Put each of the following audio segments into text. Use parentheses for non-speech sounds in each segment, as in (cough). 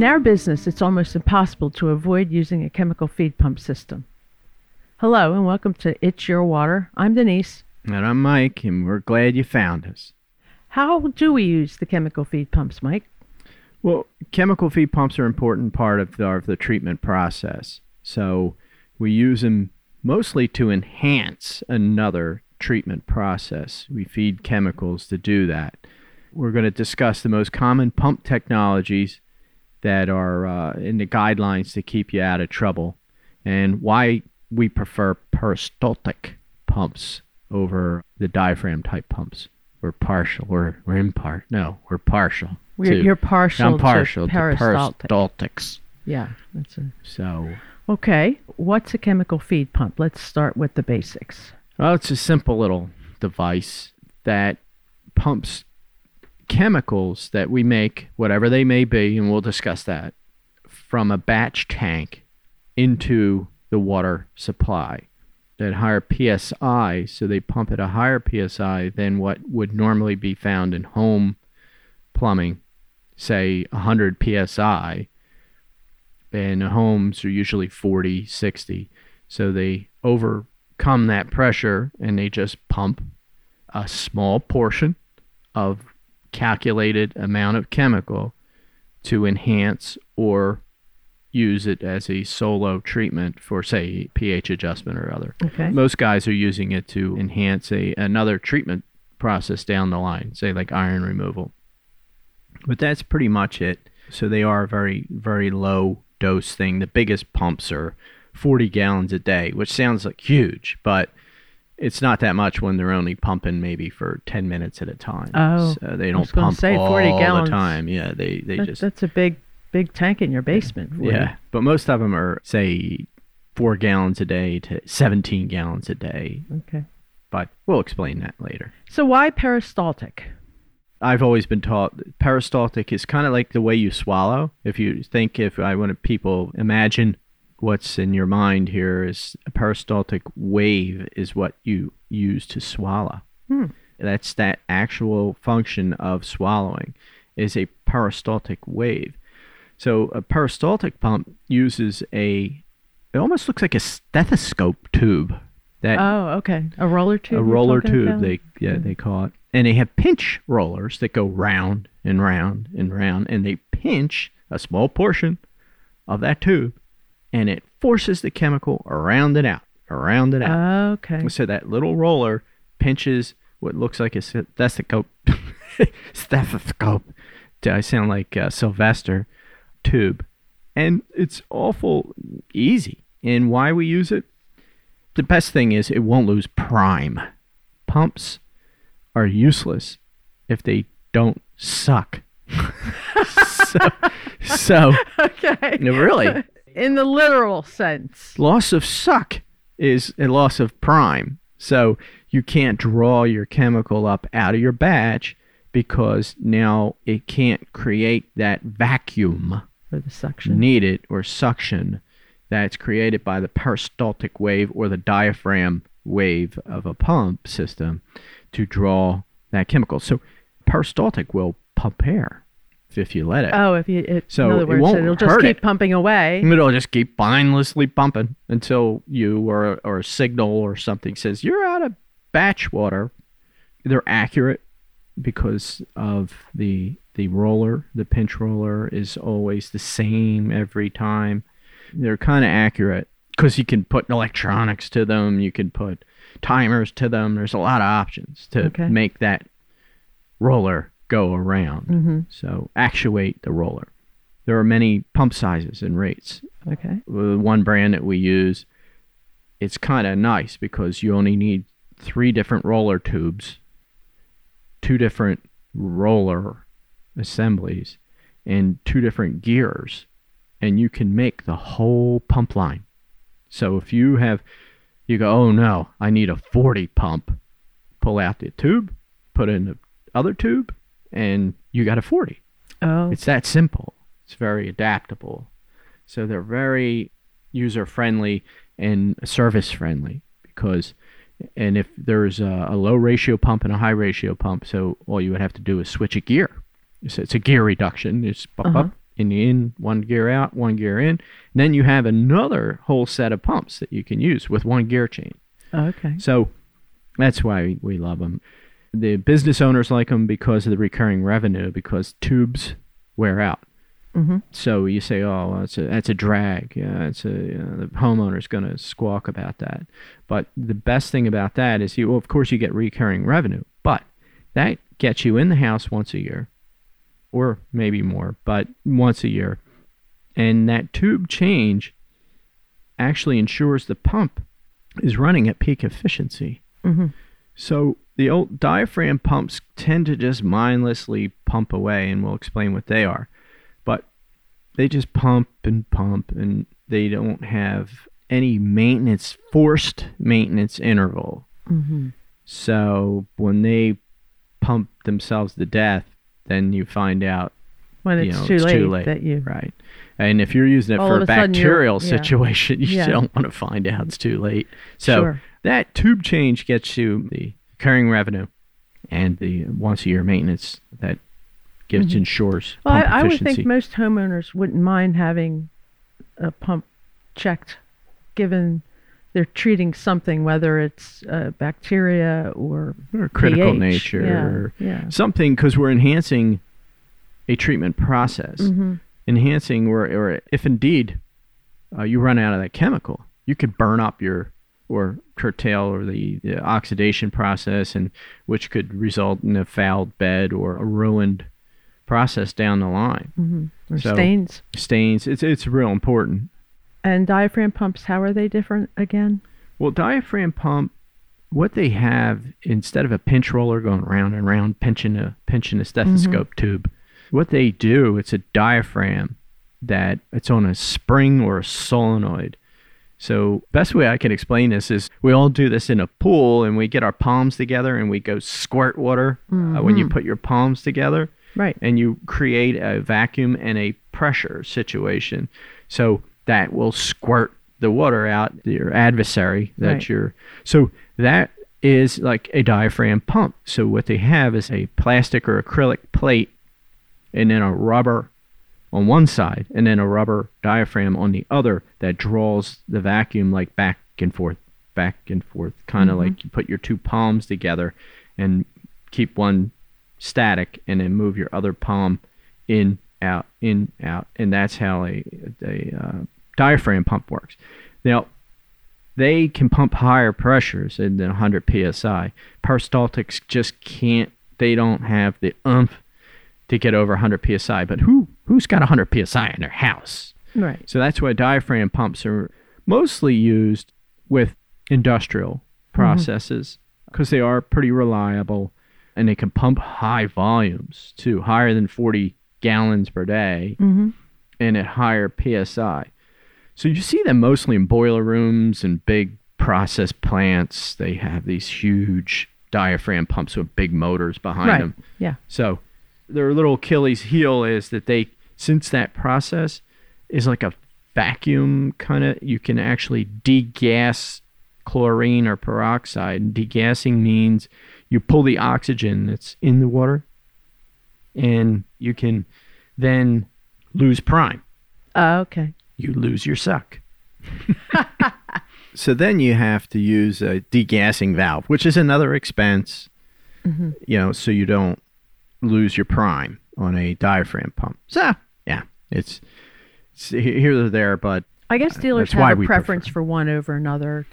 In our business, it's almost impossible to avoid using a chemical feed pump system. Hello, and welcome to It's Your Water. I'm Denise. And I'm Mike, and we're glad you found us. How do we use the chemical feed pumps, Mike? Well, chemical feed pumps are an important part of the, of the treatment process. So we use them mostly to enhance another treatment process. We feed chemicals to do that. We're going to discuss the most common pump technologies that are uh, in the guidelines to keep you out of trouble and why we prefer peristaltic pumps over the diaphragm type pumps. We're partial. We're, we're in part. No, we're partial. We're, to- you're partial, I'm partial to to peristaltic. peristaltics. yeah, that's a, So, okay. What's a chemical feed pump? Let's start with the basics. well, it's a simple little device that pumps chemicals that we make, whatever they may be, and we'll discuss that, from a batch tank into the water supply at higher psi. So they pump at a higher psi than what would normally be found in home plumbing, say 100 psi. And homes are usually 40, 60. So they overcome that pressure and they just pump a small portion of calculated amount of chemical to enhance or use it as a solo treatment for say pH adjustment or other. Okay. Most guys are using it to enhance a another treatment process down the line, say like iron removal. But that's pretty much it. So they are a very very low dose thing. The biggest pumps are 40 gallons a day, which sounds like huge, but it's not that much when they're only pumping maybe for 10 minutes at a time. Oh, so they don't pump say, all 40 gallons. the time. Yeah, they they That- just that's a big, big tank in your basement. you. yeah, but most of them are say four gallons a day to 17 gallons a day. Okay. But we'll explain that later. So why peristaltic? I've always been taught peristaltic is kind of like the way you swallow. If you think, if I want people imagine what's in your mind here is a peristaltic wave is what you use to swallow. Hmm. That's that actual function of swallowing is a peristaltic wave. So a peristaltic pump uses a it almost looks like a stethoscope tube that Oh, okay. A roller tube. a roller tube about? they yeah they call it and they have pinch rollers that go round and round and round and they pinch a small portion of that tube and it forces the chemical around and out around and out. Okay. so that little roller pinches what looks like a stethoscope (laughs) stethoscope Do i sound like uh, sylvester tube. And it's awful easy. And why we use it? The best thing is it won't lose prime. Pumps are useless if they don't suck. (laughs) So, so (laughs) Okay. no, really In the literal sense. loss of suck is a loss of prime. So you can't draw your chemical up out of your batch because now it can't create that vacuum For the suction. needed or suction that's created by the peristaltic wave or the diaphragm wave of a pump system to draw that chemical. So peristaltic will pump air if you let it. Oh, if you, it, So in other it words, won't it'll just keep it. pumping away. It'll just keep mindlessly pumping until you or or a signal or something says you're out of batch water. They're accurate because of the the roller, the pinch roller is always the same every time. They're kind of accurate because you can put electronics to them, you can put timers to them. There's a lot of options to Okay. make that roller go around. hmm So actuate the roller. There are many pump sizes and rates. Okay. One brand that we use, it's kind of nice because you only need three different roller tubes, two different roller assemblies, and two different gears, and you can make the whole pump line. So if you have, you go, oh no, I need a 40 pump, pull out the tube, put in the other tube, and you got a 40. Oh. It's that simple. It's very adaptable. So they're very user friendly and service friendly because and if there's a, a low ratio pump and a high ratio pump, so all you would have to do is switch a gear. So it's a gear reduction. It's up, Uh-huh. up, in in, one gear out, one gear in. then you have another whole set of pumps that you can use with one gear chain. Okay. So that's why we love them. The business owners like them because of the recurring revenue, because tubes wear out. Mm-hmm. So you say, oh, well, that's a that's a drag. Yeah, it's a you know, the homeowner's going to squawk about that. But the best thing about that is you, well, of course, you get recurring revenue, but that gets you in the house once a year, or maybe more, but once a year, and that tube change actually ensures the pump is running at peak efficiency. Mm-hmm. So the old diaphragm pumps tend to just mindlessly pump away, and we'll explain what they are. But they just pump and pump, and they don't have any maintenance, forced maintenance interval. Mm-hmm. So when they pump themselves to death, then you find out, When you it's, know, too, it's late too late. that you. right? And if you're using it All for a a sudden you're- bacterial yeah. situation, (laughs) you Yeah. don't want to find out it's too late. So Sure. That tube change gets you the recurring revenue and the once a year maintenance that gives Mhm. ensures Well, I, I would think most homeowners wouldn't mind having a pump checked, given they're treating something, whether it's uh, bacteria or or critical pH. nature Yeah, or yeah. something because we're enhancing a treatment process. Mm-hmm. Enhancing, or, or if indeed uh, you run out of that chemical, you could burn up your or curtail or the, the oxidation process, and which could result in a fouled bed or a ruined process down the line. Mm-hmm. Or So- stains. Stains. It's it's real important. And diaphragm pumps, how are they different again? Well, diaphragm pump, what they have instead of a pinch roller going round and round pinching a pinching a stethoscope tube, what they do it's a diaphragm that it's on a spring or a solenoid. So best way I can explain this is we all do this in a pool and we get our palms together and we go squirt water uh, when you put your palms together Right. and you create a vacuum and a pressure situation. So that will squirt the water out your adversary that Right. you're so that is like a diaphragm pump. So what they have is a plastic or acrylic plate and then a rubber on one side and then a rubber diaphragm on the other that draws the vacuum like back and forth back and forth kind of like you put your two palms together and keep one static and then move your other palm in out in out. And that's how a, a uh, diaphragm pump works. Now they can pump higher pressures than 100 psi peristaltics just can't they don't have the umph to get over 100 psi but who who's got 100 psi in their house Right. so that's why diaphragm pumps are mostly used with industrial processes because they are pretty reliable and they can pump high volumes too, higher than 40 gallons per day Mm-hmm. and at higher psi. So you see them mostly in boiler rooms and big process plants. They have these huge diaphragm pumps with big motors behind Right. them. Yeah. So their little Achilles heel is that they, since that process is like a vacuum kind of, you can actually degas chlorine or peroxide. Degassing means you pull the oxygen that's in the water and you can then lose prime. Uh, okay. You lose your suck. (laughs) so then you have to use a degassing valve, which is another expense, Mm-hmm. you know, so you don't lose your prime on a diaphragm pump. So, it's, it's here or there, but I guess dealers that's have a preference prefer- for one over another.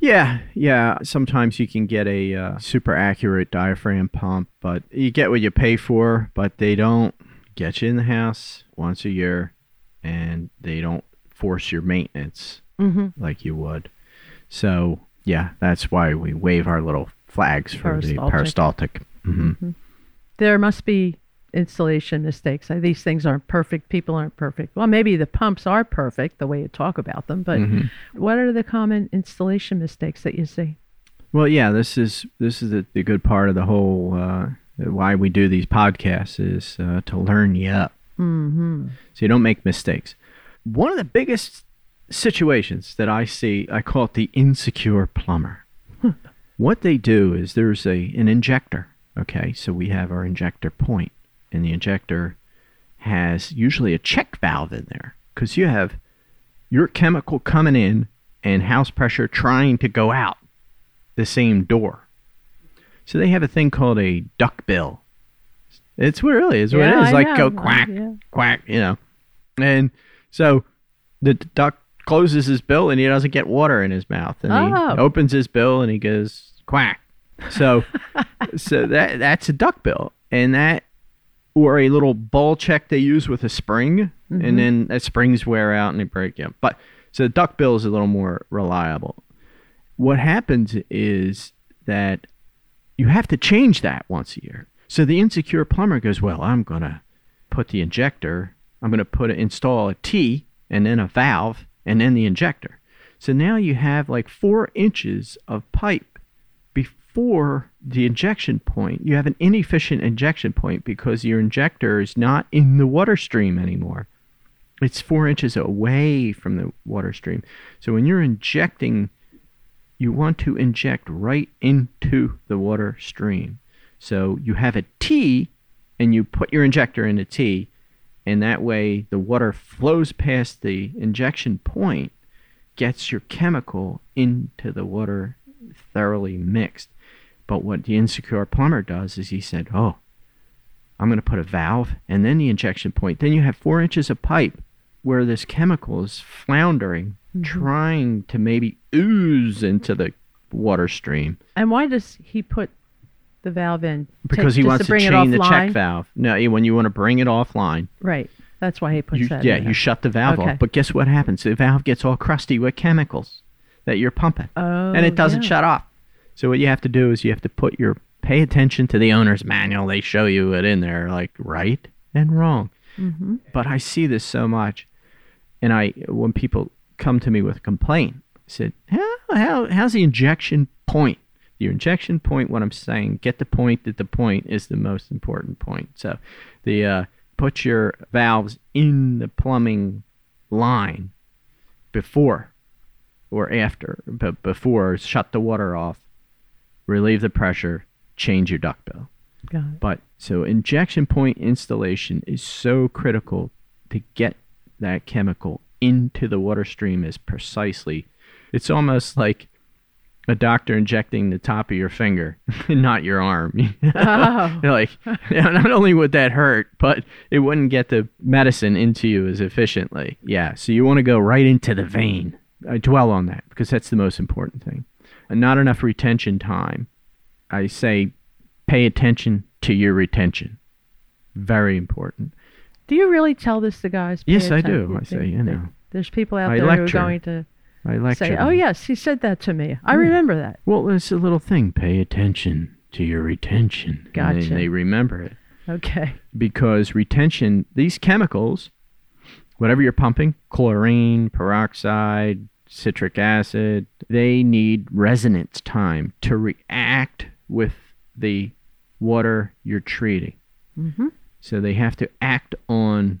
Yeah, yeah. Sometimes you can get a uh, super accurate diaphragm pump, but you get what you pay for. But they don't get you in the house once a year, and they don't force your maintenance Mhm. like you would. So yeah, that's why we wave our little flags for the Peristaltic. peristaltic. hmm There must be installation mistakes. Uh, These things aren't perfect. People aren't perfect. Well, maybe the pumps are perfect the way you talk about them, but Mhm. what are the common installation mistakes that you see? Well, yeah, this is this is the, the good part of the whole uh, why we do these podcasts is uh, to learn you up. Mm-hmm. so you don't make mistakes. One of the biggest situations that I see, I call it the insecure plumber. what they do is there's a an injector. Okay, so we have our injector point, and the injector has usually a check valve in there because you have your chemical coming in and house pressure trying to go out the same door. So they have a thing called a duck bill. It's what it really is. What Yeah, it is I like know. go quack, Yeah. quack, you know. And so the duck closes his bill and he doesn't get water in his mouth, and Oh. he opens his bill and he goes quack. So, (laughs) so that that's a duck bill, and that or a little ball check they use with a spring, Mhm. and then that springs wear out and they break. Yeah, but so the duck bill is a little more reliable. What happens is that you have to change that once a year. So the insecure plumber goes, well, I'm gonna put the injector. I'm gonna put it, install a T and then a valve and then the injector. So now you have like four inches of pipe before the injection point. You have an inefficient injection point because your injector is not in the water stream anymore. It's four inches away from the water stream. So when you're injecting, you want to inject right into the water stream. So you have a T and you put your injector in a T, and that way the water flows past the injection point, gets your chemical into the water thoroughly mixed. But what the insecure plumber does is he said, Oh, I'm going to put a valve and then the injection point. Then you have four inches of pipe where this chemical is floundering, Mhm. trying to maybe ooze into the water stream And why does he put the valve in? because he just wants to, bring it chain the check valve. No, when you want to bring it offline, Right. That's why he puts you, that. yeah, in you shut the valve Okay. off. But guess what happens? The valve gets all crusty with chemicals that you're pumping, oh, and it doesn't yeah. shut off. So what you have to do is you have to put your pay attention to the owner's manual. They show you it in there, like right and wrong. Mhm. But I see this so much, and I when people come to me with a complaint, I said, how, how how's the injection point? Your injection point. What I'm saying, get the point that the point is the most important point. So, the uh, put your valves in the plumbing line before or after, but before shut the water off, relieve the pressure, change your duck bill. Got it. But so injection point installation is so critical to get that chemical into the water stream is precisely it's almost like a doctor injecting the top of your finger (laughs) not your arm (laughs) Oh. You're like you know, not only would that hurt but it wouldn't get the medicine into you as efficiently yeah so you want to go right into the vein i dwell on that because that's the most important thing and not enough retention time i say pay attention to your retention very important Do you really tell this to guys? Yes, I do. I say, you know. There's people out I there who are going to i lecture say, "Oh them. yes, he said that to me. I Yeah. remember that." well it's a little thing pay attention to your retention and Gotcha. then they remember it Okay. because retention these chemicals whatever you're pumping chlorine peroxide citric acid. They need resonance time to react with the water you're treating. Hmm so they have to act on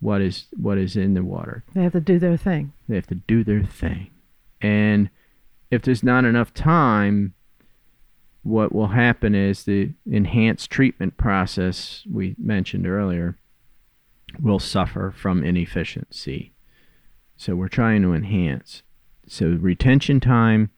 what is what is in the water. They have to do their thing. they have to do their thing. And if there's not enough time what will happen is the enhanced treatment process we mentioned earlier will suffer from inefficiency so we're trying to enhance. So retention time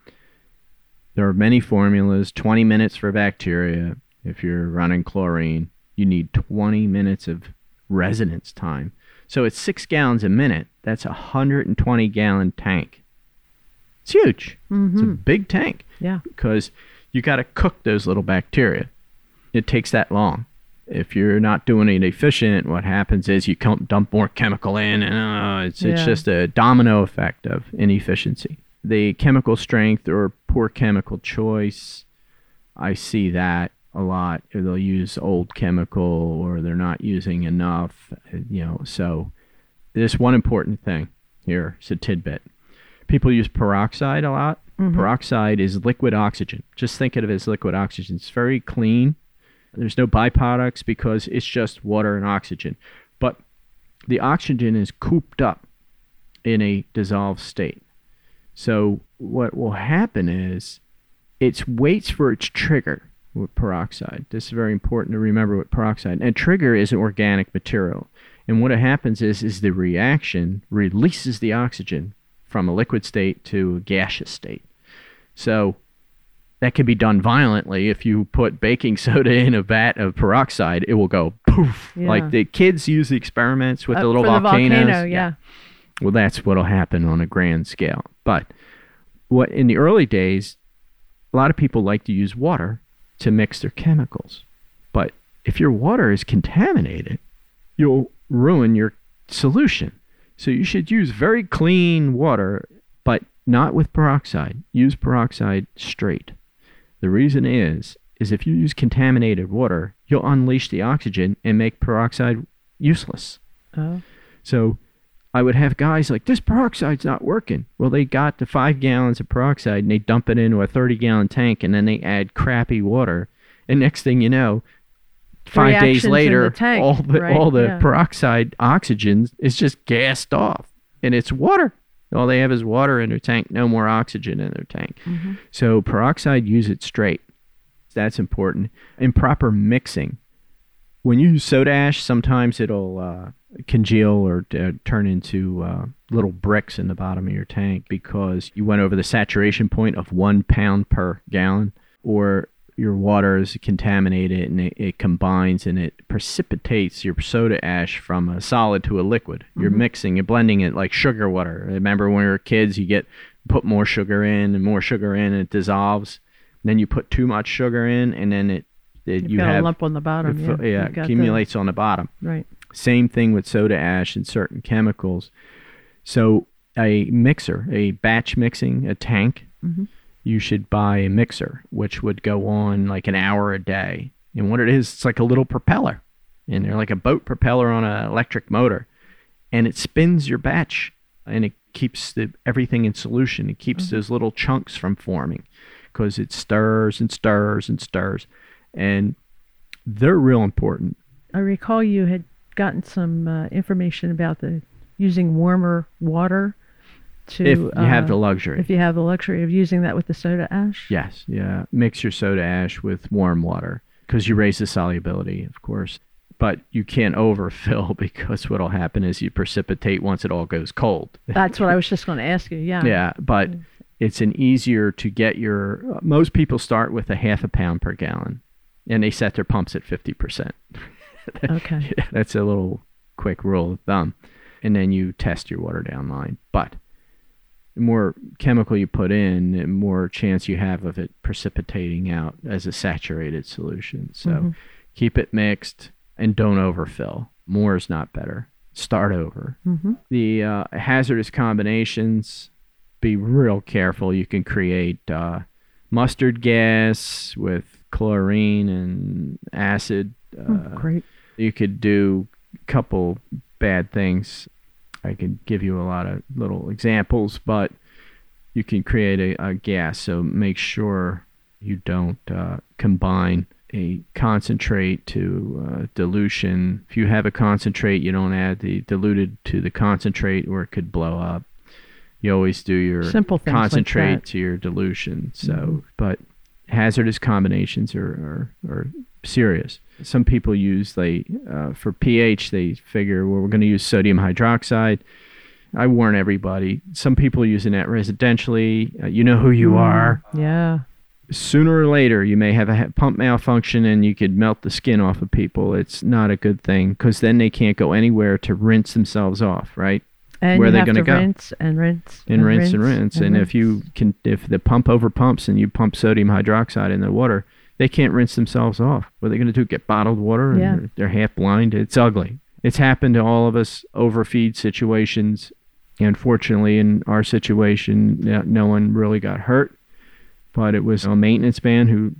there are many formulas. 20 minutes for bacteria if you're running chlorine you need 20 minutes of residence time. So it's six gallons a minute. That's a 120 gallon tank. It's huge. It's a hmm big tank. Yeah. because you got to cook those little bacteria. It takes that long. If you're not doing it efficient, what happens is you dump more chemical in, and uh, it's it's just a domino effect of inefficiency. The chemical strength or poor chemical choice, I see that a lot. They'll use old chemical, or they're not using enough. You know, so there's one important thing here. It's a tidbit. People use peroxide a lot. Mhm. Peroxide is liquid oxygen. Just think of it as liquid oxygen. It's very clean. There's no byproducts because it's just water and oxygen. But the oxygen is cooped up in a dissolved state. So what will happen is it waits for its trigger. with peroxide. This is very important to remember with peroxide. And trigger is an organic material. And what happens is is the reaction releases the oxygen from a liquid state to a gaseous state. So that can be done violently. If you put baking soda in a vat of peroxide, it will go poof. Yeah. Like the kids use the experiments with Uh, the little for the volcanoes. volcano, yeah. Well, that's what'll happen on a grand scale. But what in the early days, a lot of people like to use water to mix their chemicals. But if your water is contaminated, you'll ruin your solution. So you should use very clean water, but not with peroxide. Use peroxide straight. The reason is is if you use contaminated water, you'll unleash the oxygen and make peroxide useless. Oh. So I would have guys like, this peroxide's not working. Well, they got the five gallons of peroxide and they dump it into a 30 gallon tank and then they add crappy water. And next thing you know, five days Reactions in later, the tank, all the right, all the yeah. peroxide oxygen is just gassed off, and it's water. All they have is water in their tank, no more oxygen in their tank. Mm-hmm. So peroxide, use it straight. That's important. Improper mixing. When you use soda ash, sometimes it'll uh, congeal or uh, turn into uh, little bricks in the bottom of your tank because you went over the saturation point of one pound per gallon, or your water is contaminated and it, it combines and it precipitates your soda ash from a solid to a liquid. You're mixing, you're blending it like sugar water. Remember when we were kids, you get put more sugar in and more sugar in, and it dissolves. Then you put too much sugar in, and then it, it you have a lump on the bottom. it yeah, yeah, You've the- accumulates on the bottom. right. Same thing with soda ash and certain chemicals. So a mixer, a batch mixing, a tank, Mhm. You should buy a mixer, which would go on like an hour a day. And what it is, it's like a little propeller, and they're like a boat propeller on an electric motor, and it spins your batch, and it keeps the everything in solution. It keeps those little chunks from forming, because it stirs and stirs and stirs, and they're real important. I recall you had gotten some uh, information about the using warmer water to if you have uh, the luxury. if you have the luxury of using that with the soda ash. Yes, yeah. Mix your soda ash with warm water because you raise the solubility, of course. But you can't (laughs) overfill (laughs) because what'll happen is you precipitate once it all goes cold. That's what I was (laughs) just going to ask you. Yeah. yeah, but it's an easier to get your. Most people start with a half a pound per gallon, and they set their pumps at fifty percent. Okay. That's a little quick rule of thumb. And then you test your water down line. But more chemical you put in, the more chance you have of it precipitating out as a saturated solution. So Mhm. keep it mixed and don't overfill. More is not better. Start over. hmm The uh, hazardous combinations, be real careful. You can create uh, mustard gas with chlorine and acid. Uh, Great. you could do a couple bad things. I could give you a lot of little examples, but you can create a, a gas. So make sure you don't uh, combine a concentrate to uh, dilution. If you have a concentrate, you don't add the diluted to the concentrate, or it could blow up. You always do your Simple things like concentrate to your dilution. So, Mhm. but hazardous combinations are, are, are serious. Some people use they uh, for pH. They figure well, we're going to use sodium hydroxide. I warn everybody. Some people are using that residentially. Uh, you know who you Mm, are. Yeah. Sooner or later, you may have a pump malfunction and you could melt the skin off of people. It's not a good thing because then they can't go anywhere to rinse themselves off, right? And Where are they gonna go? rinse and rinse and rinse and rinse. And if you can, if the pump over pumps and you pump sodium hydroxide in the water, they can't rinse themselves off. What are they going to do? Get bottled water? And Yeah. they're, they're half blind. It's ugly. It's happened to all of us. Overfeed situations. Unfortunately, in our situation, no- one really got hurt, but it was a maintenance man who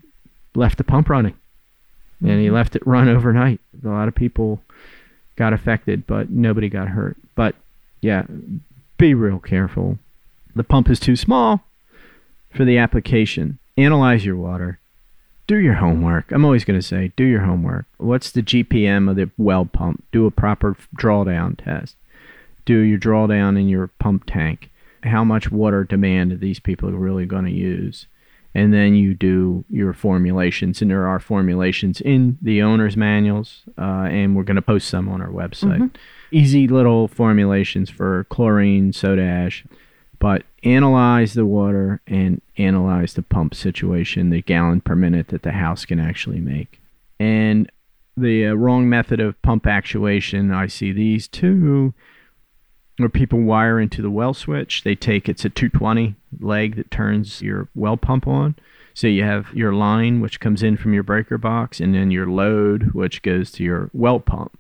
left the pump running, and he Mhm. left it run (laughs) overnight. A lot of people got affected, but nobody got hurt. But yeah, be real careful. The pump is too small for the application. Analyze your water. Do your homework. I'm always going to say, do your homework. What's the GPM of the well pump? Do a proper drawdown test. Do your drawdown in your pump tank. How much water demand are these people really going to use? and then you do your formulations. And there are formulations in the owner's manuals, uh, and we're going to post some on our website. Mhm. Easy little formulations for chlorine, soda ash, but analyze the water and analyze the pump situation, the gallon per minute that the house can actually make. And the uh, wrong method of pump actuation, I see these too, where people wire into the well switch. They take it's a 220 leg that turns your well pump on. So you have your line, which comes in from your breaker box, and then your load, which goes to your well pump.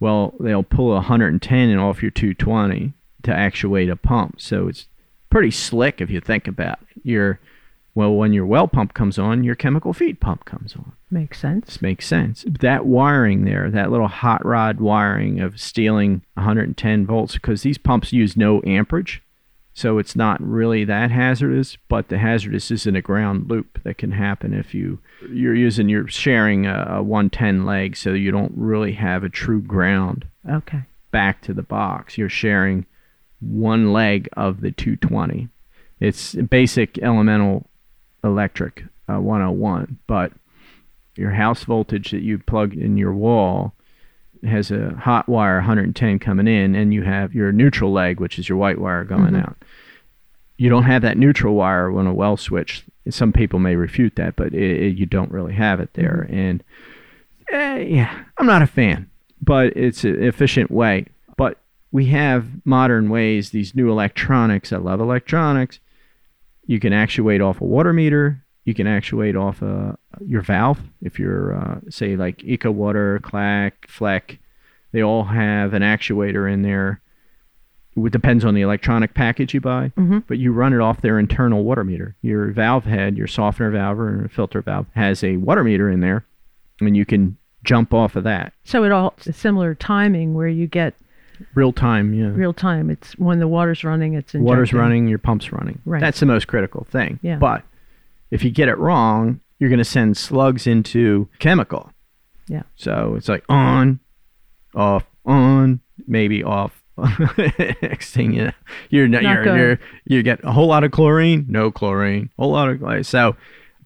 Well, they'll pull 110 and off your 220 to actuate a pump. So it's pretty slick if you think about it. Your well, when your well pump comes on, your chemical feed pump comes on. Makes sense. This makes sense. That wiring there, that little hot rod wiring of stealing 110 volts, because these pumps use no amperage, so it's not really that hazardous. But the hazardous is in a ground loop that can happen if you you're using you're sharing a, a 110 leg, so you don't really have a true ground Okay. back to the box. You're sharing one leg of the 220. It's basic elemental electric uh, 101, but your house voltage that you plug in your wall has a hot wire 110 coming in, and you have your neutral leg, which is your white wire going Mhm. out. You don't have that neutral wire when a well switch. Some people may refute that, but it, it, you don't really have it there. And eh, yeah, I'm not a fan, but it's an efficient way. We have modern ways, these new electronics. I love electronics. You can actuate off a water meter. You can actuate off uh, your valve. If you're, uh, say, like Eco Water, Clack, Fleck, they all have an actuator in there. It depends on the electronic package you buy, Mhm. but you run it off their internal water meter. Your valve head, your softener valve or filter valve, has a water meter in there, and you can jump off of that So it all similar timing where you get real time. Yeah, real time. It's when the water's running. It's injecting. water's running, your pump's running. Right. That's the most critical thing. Yeah. But if you get it wrong, you're going to send slugs into chemical. Yeah. So it's like on, off, on, maybe off. (laughs) Next thing you know, you're not, Not you're, good. you're you get a whole lot of chlorine, no chlorine, whole lot of like, so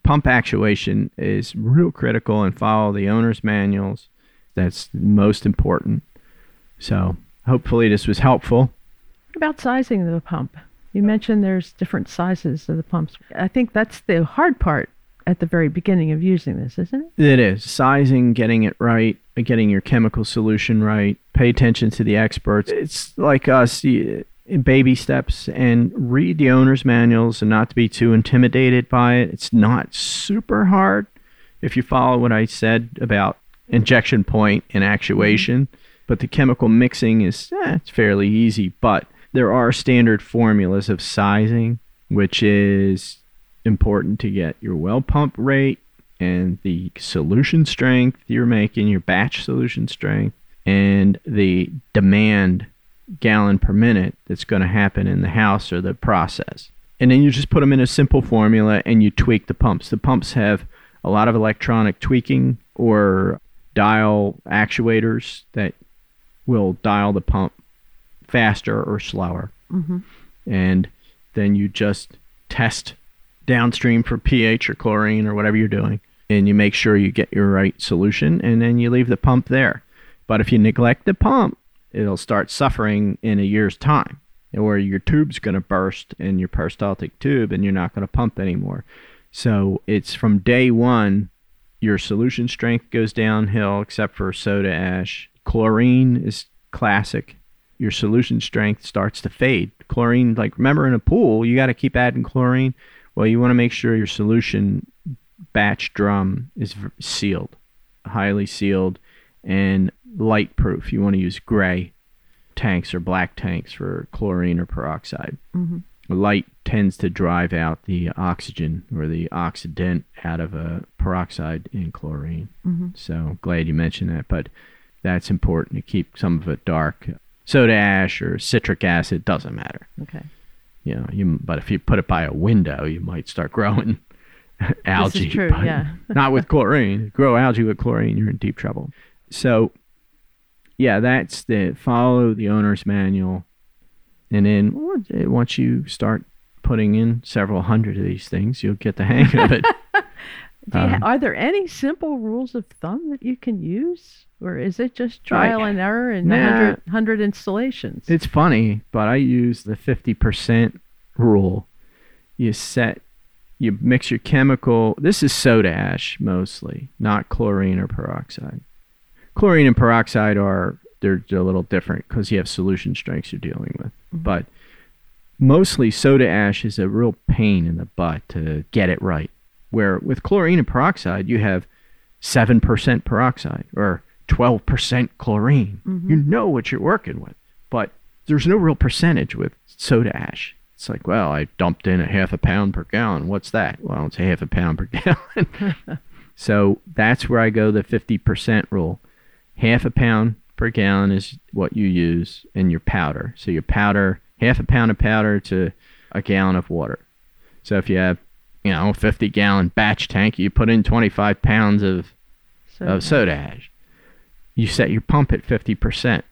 pump actuation is real critical and follow the owner's manuals. That's most important. So hopefully this was helpful. What about sizing the pump? You mentioned there's different sizes of the pumps. I think that's the hard part at the very beginning of using this, isn't it? It is sizing, getting it right, getting your chemical solution right. Pay attention to the experts. It's like us, baby steps, and read the owner's manuals, and not to be too intimidated by it. It's not super hard if you follow what I said about injection point and mm-hmm. actuation. But the chemical mixing is eh, it's fairly easy. But there are standard formulas of sizing, which is important to get your well pump rate and the solution strength you're making, your batch solution strength, and the demand gallon per minute that's going to happen in the house or the process. And then you just put them in a simple formula and you tweak the pumps. The pumps have a lot of electronic tweaking or dial actuators that will dial the pump faster or slower. Mm-hmm. And then you just test downstream for pH or chlorine or whatever you're doing. And you make sure you get your right solution and then you leave the pump there. But if you neglect the pump, it'll start suffering in a year's time, or your tube's going to burst in your peristaltic tube and you're not going to pump anymore. So it's from day one, your solution strength goes downhill, except for soda ash. Chlorine is classic. Your solution strength starts to fade. Chlorine, like remember in a pool, you got to keep adding chlorine. Well, you want to make sure your solution batch drum is sealed, highly sealed, and light proof. You want to use gray tanks or black tanks for chlorine or peroxide. Mm-hmm. Light tends to drive out the oxygen or the oxidant out of a peroxide in chlorine. Mm-hmm. So glad you mentioned that, but that's important to keep some of it dark. Soda ash or citric acid doesn't matter. Okay. You know, you but if you put it by a window, you might start growing (laughs) algae. That's true, yeah. (laughs) not with chlorine. Grow algae with chlorine, you're in deep trouble. So, yeah, that's the follow the owner's manual, and then once you start putting in several hundred of these things, you'll get the hang of it. (laughs) Do you ha- Um, are there any simple rules of thumb that you can use? Or is it just trial and error and Nah. 100, 100 installations? It's funny, but I use the 50% rule. You set, you mix your chemical. This is soda ash mostly, not chlorine or peroxide. Chlorine and peroxide are they're, they're a little different because you have solution strengths you're dealing with. Mhm. But mostly soda ash is a real pain in the butt to get it right. Where with chlorine and peroxide, you have 7% peroxide or 12% chlorine. Mhm. You know what you're working with. But there's no real percentage with soda ash. It's like, well, I dumped in a half a pound per gallon. What's that? Well, it's a half a pound per (laughs) gallon. (laughs) so that's where I go the 50% rule. Half a pound per gallon is what you use in your powder. So your powder, half a pound of powder to a gallon of water. So if you have, you know, a 50 gallon batch tank, you put in 25 pounds of so, of soda ash. You set your pump at 50%.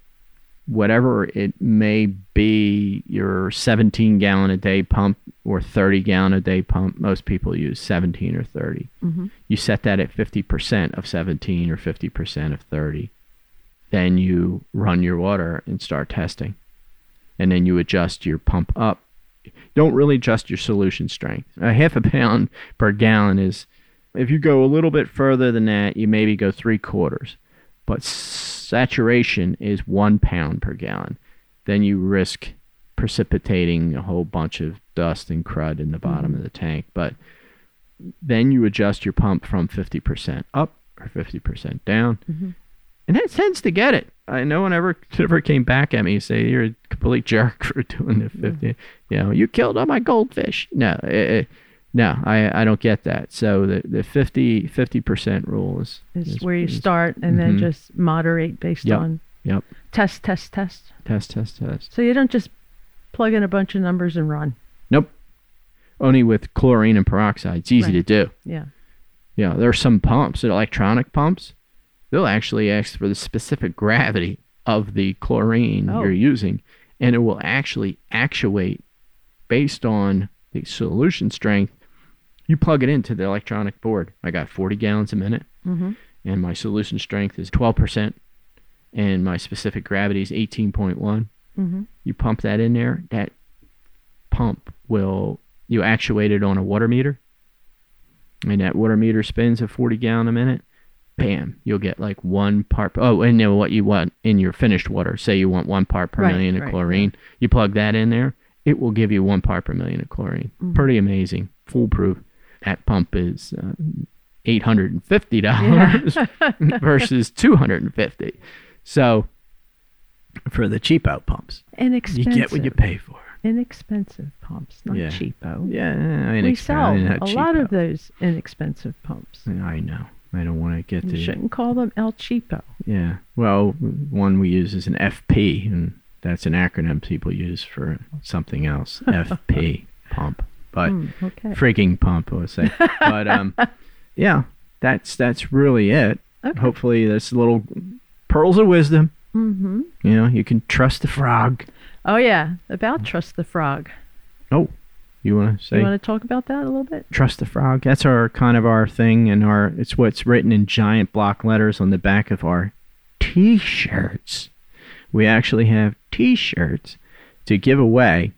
Whatever it may be, your 17 gallon a day pump or 30 gallon a day pump, most people use 17 or 30. Mhm. You set that at 50% of 17 or 50% of 30. Then you run your water and start testing. And then you adjust your pump up. Don't really adjust your solution strength. A half a pound per gallon is if you go a little bit further than that, you maybe go three quarters. But saturation is one pound per gallon. Then you risk precipitating a whole bunch of dust and crud in the bottom of the tank. But then you adjust your pump from 50% up or 50% down. Mhm. And that tends to get it. I no one ever (laughs) ever came back at me and say you're a complete jerk (laughs) for doing the 50. You know, you killed all my goldfish. No, eh, eh, no, I, I don't get that. So the, the 50 percent rule is, is where you start and Mhm. then just moderate based Yep. on Yep. test, test, test. Test, test, test. So you don't just plug in a bunch of numbers and run. Nope. Only with chlorine and peroxide. It's easy Right. to do. Yeah. Yeah, there are some pumps, electronic pumps. They'll actually ask for the specific gravity of the chlorine Oh. you're using, and it will actually actuate based on the solution strength. You plug it into the electronic board. I got 40 gallons a minute, hmm and my solution strength is 12%, and my specific gravity is 18.1. hmm You pump that in there, that pump will, you actuate it on a water meter, and that water meter spins at 40 gallon a minute. Bam, you'll get like one part. Oh, and then what you want in your finished water, say you want one part per Right, million of right, chlorine, you plug that in there, it will give you one part per million of chlorine. Mhm. Pretty amazing, foolproof. That pump is uh, $850 Yeah. (laughs) versus 250 So for the cheap out pumps, Inexpensive. you get what you pay for. Inexpensive pumps, not Yeah. cheapo. Yeah, inexpensive. We sell a lot of those inexpensive pumps. I know. I don't want to get You the shouldn't call them El Cheapo. yeah. Well, one we use is an FP, and that's an acronym people use for something else. (laughs) FP pump, but Hmm, okay. frigging pump, I would say. but um, (laughs) yeah, that's that's really it. Okay. Hopefully, this little pearls of wisdom. hmm You know, you can trust the frog. Oh yeah, about trust the frog. Oh, you want to say You want to talk about that a little bit? trust the frog? That's our kind of our thing, and our it's what's written in giant block letters on the back of our T-shirts. We actually have T-shirts to give away.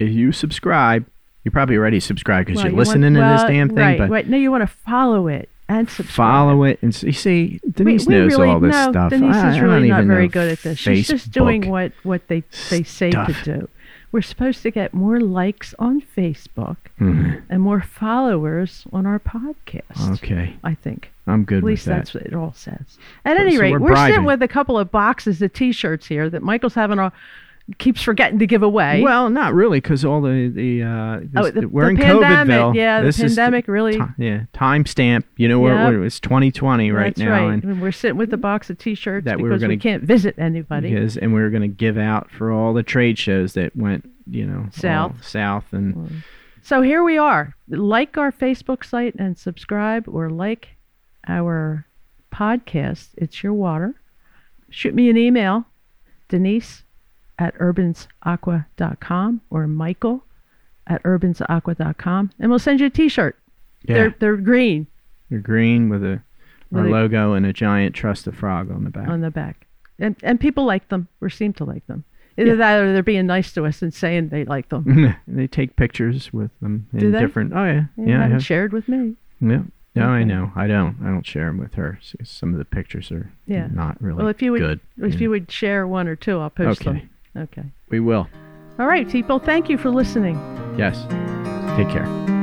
If you subscribe, you're probably already subscribed because Well, you're you want- listening to this damn thing. Right, but right. No, you want to follow it and subscribe. follow it and s- you see Denise we knows really, all this no, stuff. Denise I, is really not very good at this. She's just doing what, what they, they say to do. We're supposed to get more likes on Facebook Mhm. and more followers on our podcast. Okay, I think. I'm good At least that. that's what it all says. At So- any so rate, we're we're, sitting with a couple of boxes of T-shirts here that Michael's having a keeps forgetting to give away. Well, not really, because all the the, uh, this, oh, the, we're the in pandemic. COVIDville. Yeah, the this is pandemic really. ti- yeah, timestamp. You know, Yep. we're, it's 2020 right that's now, right. and And we're sitting with a box of T-shirts That we because we gonna- can't visit anybody. because and we are going to give out for all the trade shows that went, you know, South. south, and So here we are. Like our Facebook site and subscribe, or like our podcast. It's your water. Shoot me an email, Denise at urbansaqua.com or Michael at urbansaqua.com, and we'll send you a T-shirt. Yeah. They're they're green They're green with a our With a- logo and a giant trust the frog on the back. on the back, and and people like them or seem to like them. Either that or they're being nice to us and saying they like them. (laughs) they take pictures with them in Do they? different. Oh yeah, yeah. I haven't shared with me. yeah. No, I know. I don't. I don't share them with her. Some of the pictures are Yeah. not really Well, if you would, good. if Yeah. you would share one or two, I'll post Okay. them. Okay. we will. All right, people. Thank you for listening. Yes. Take care.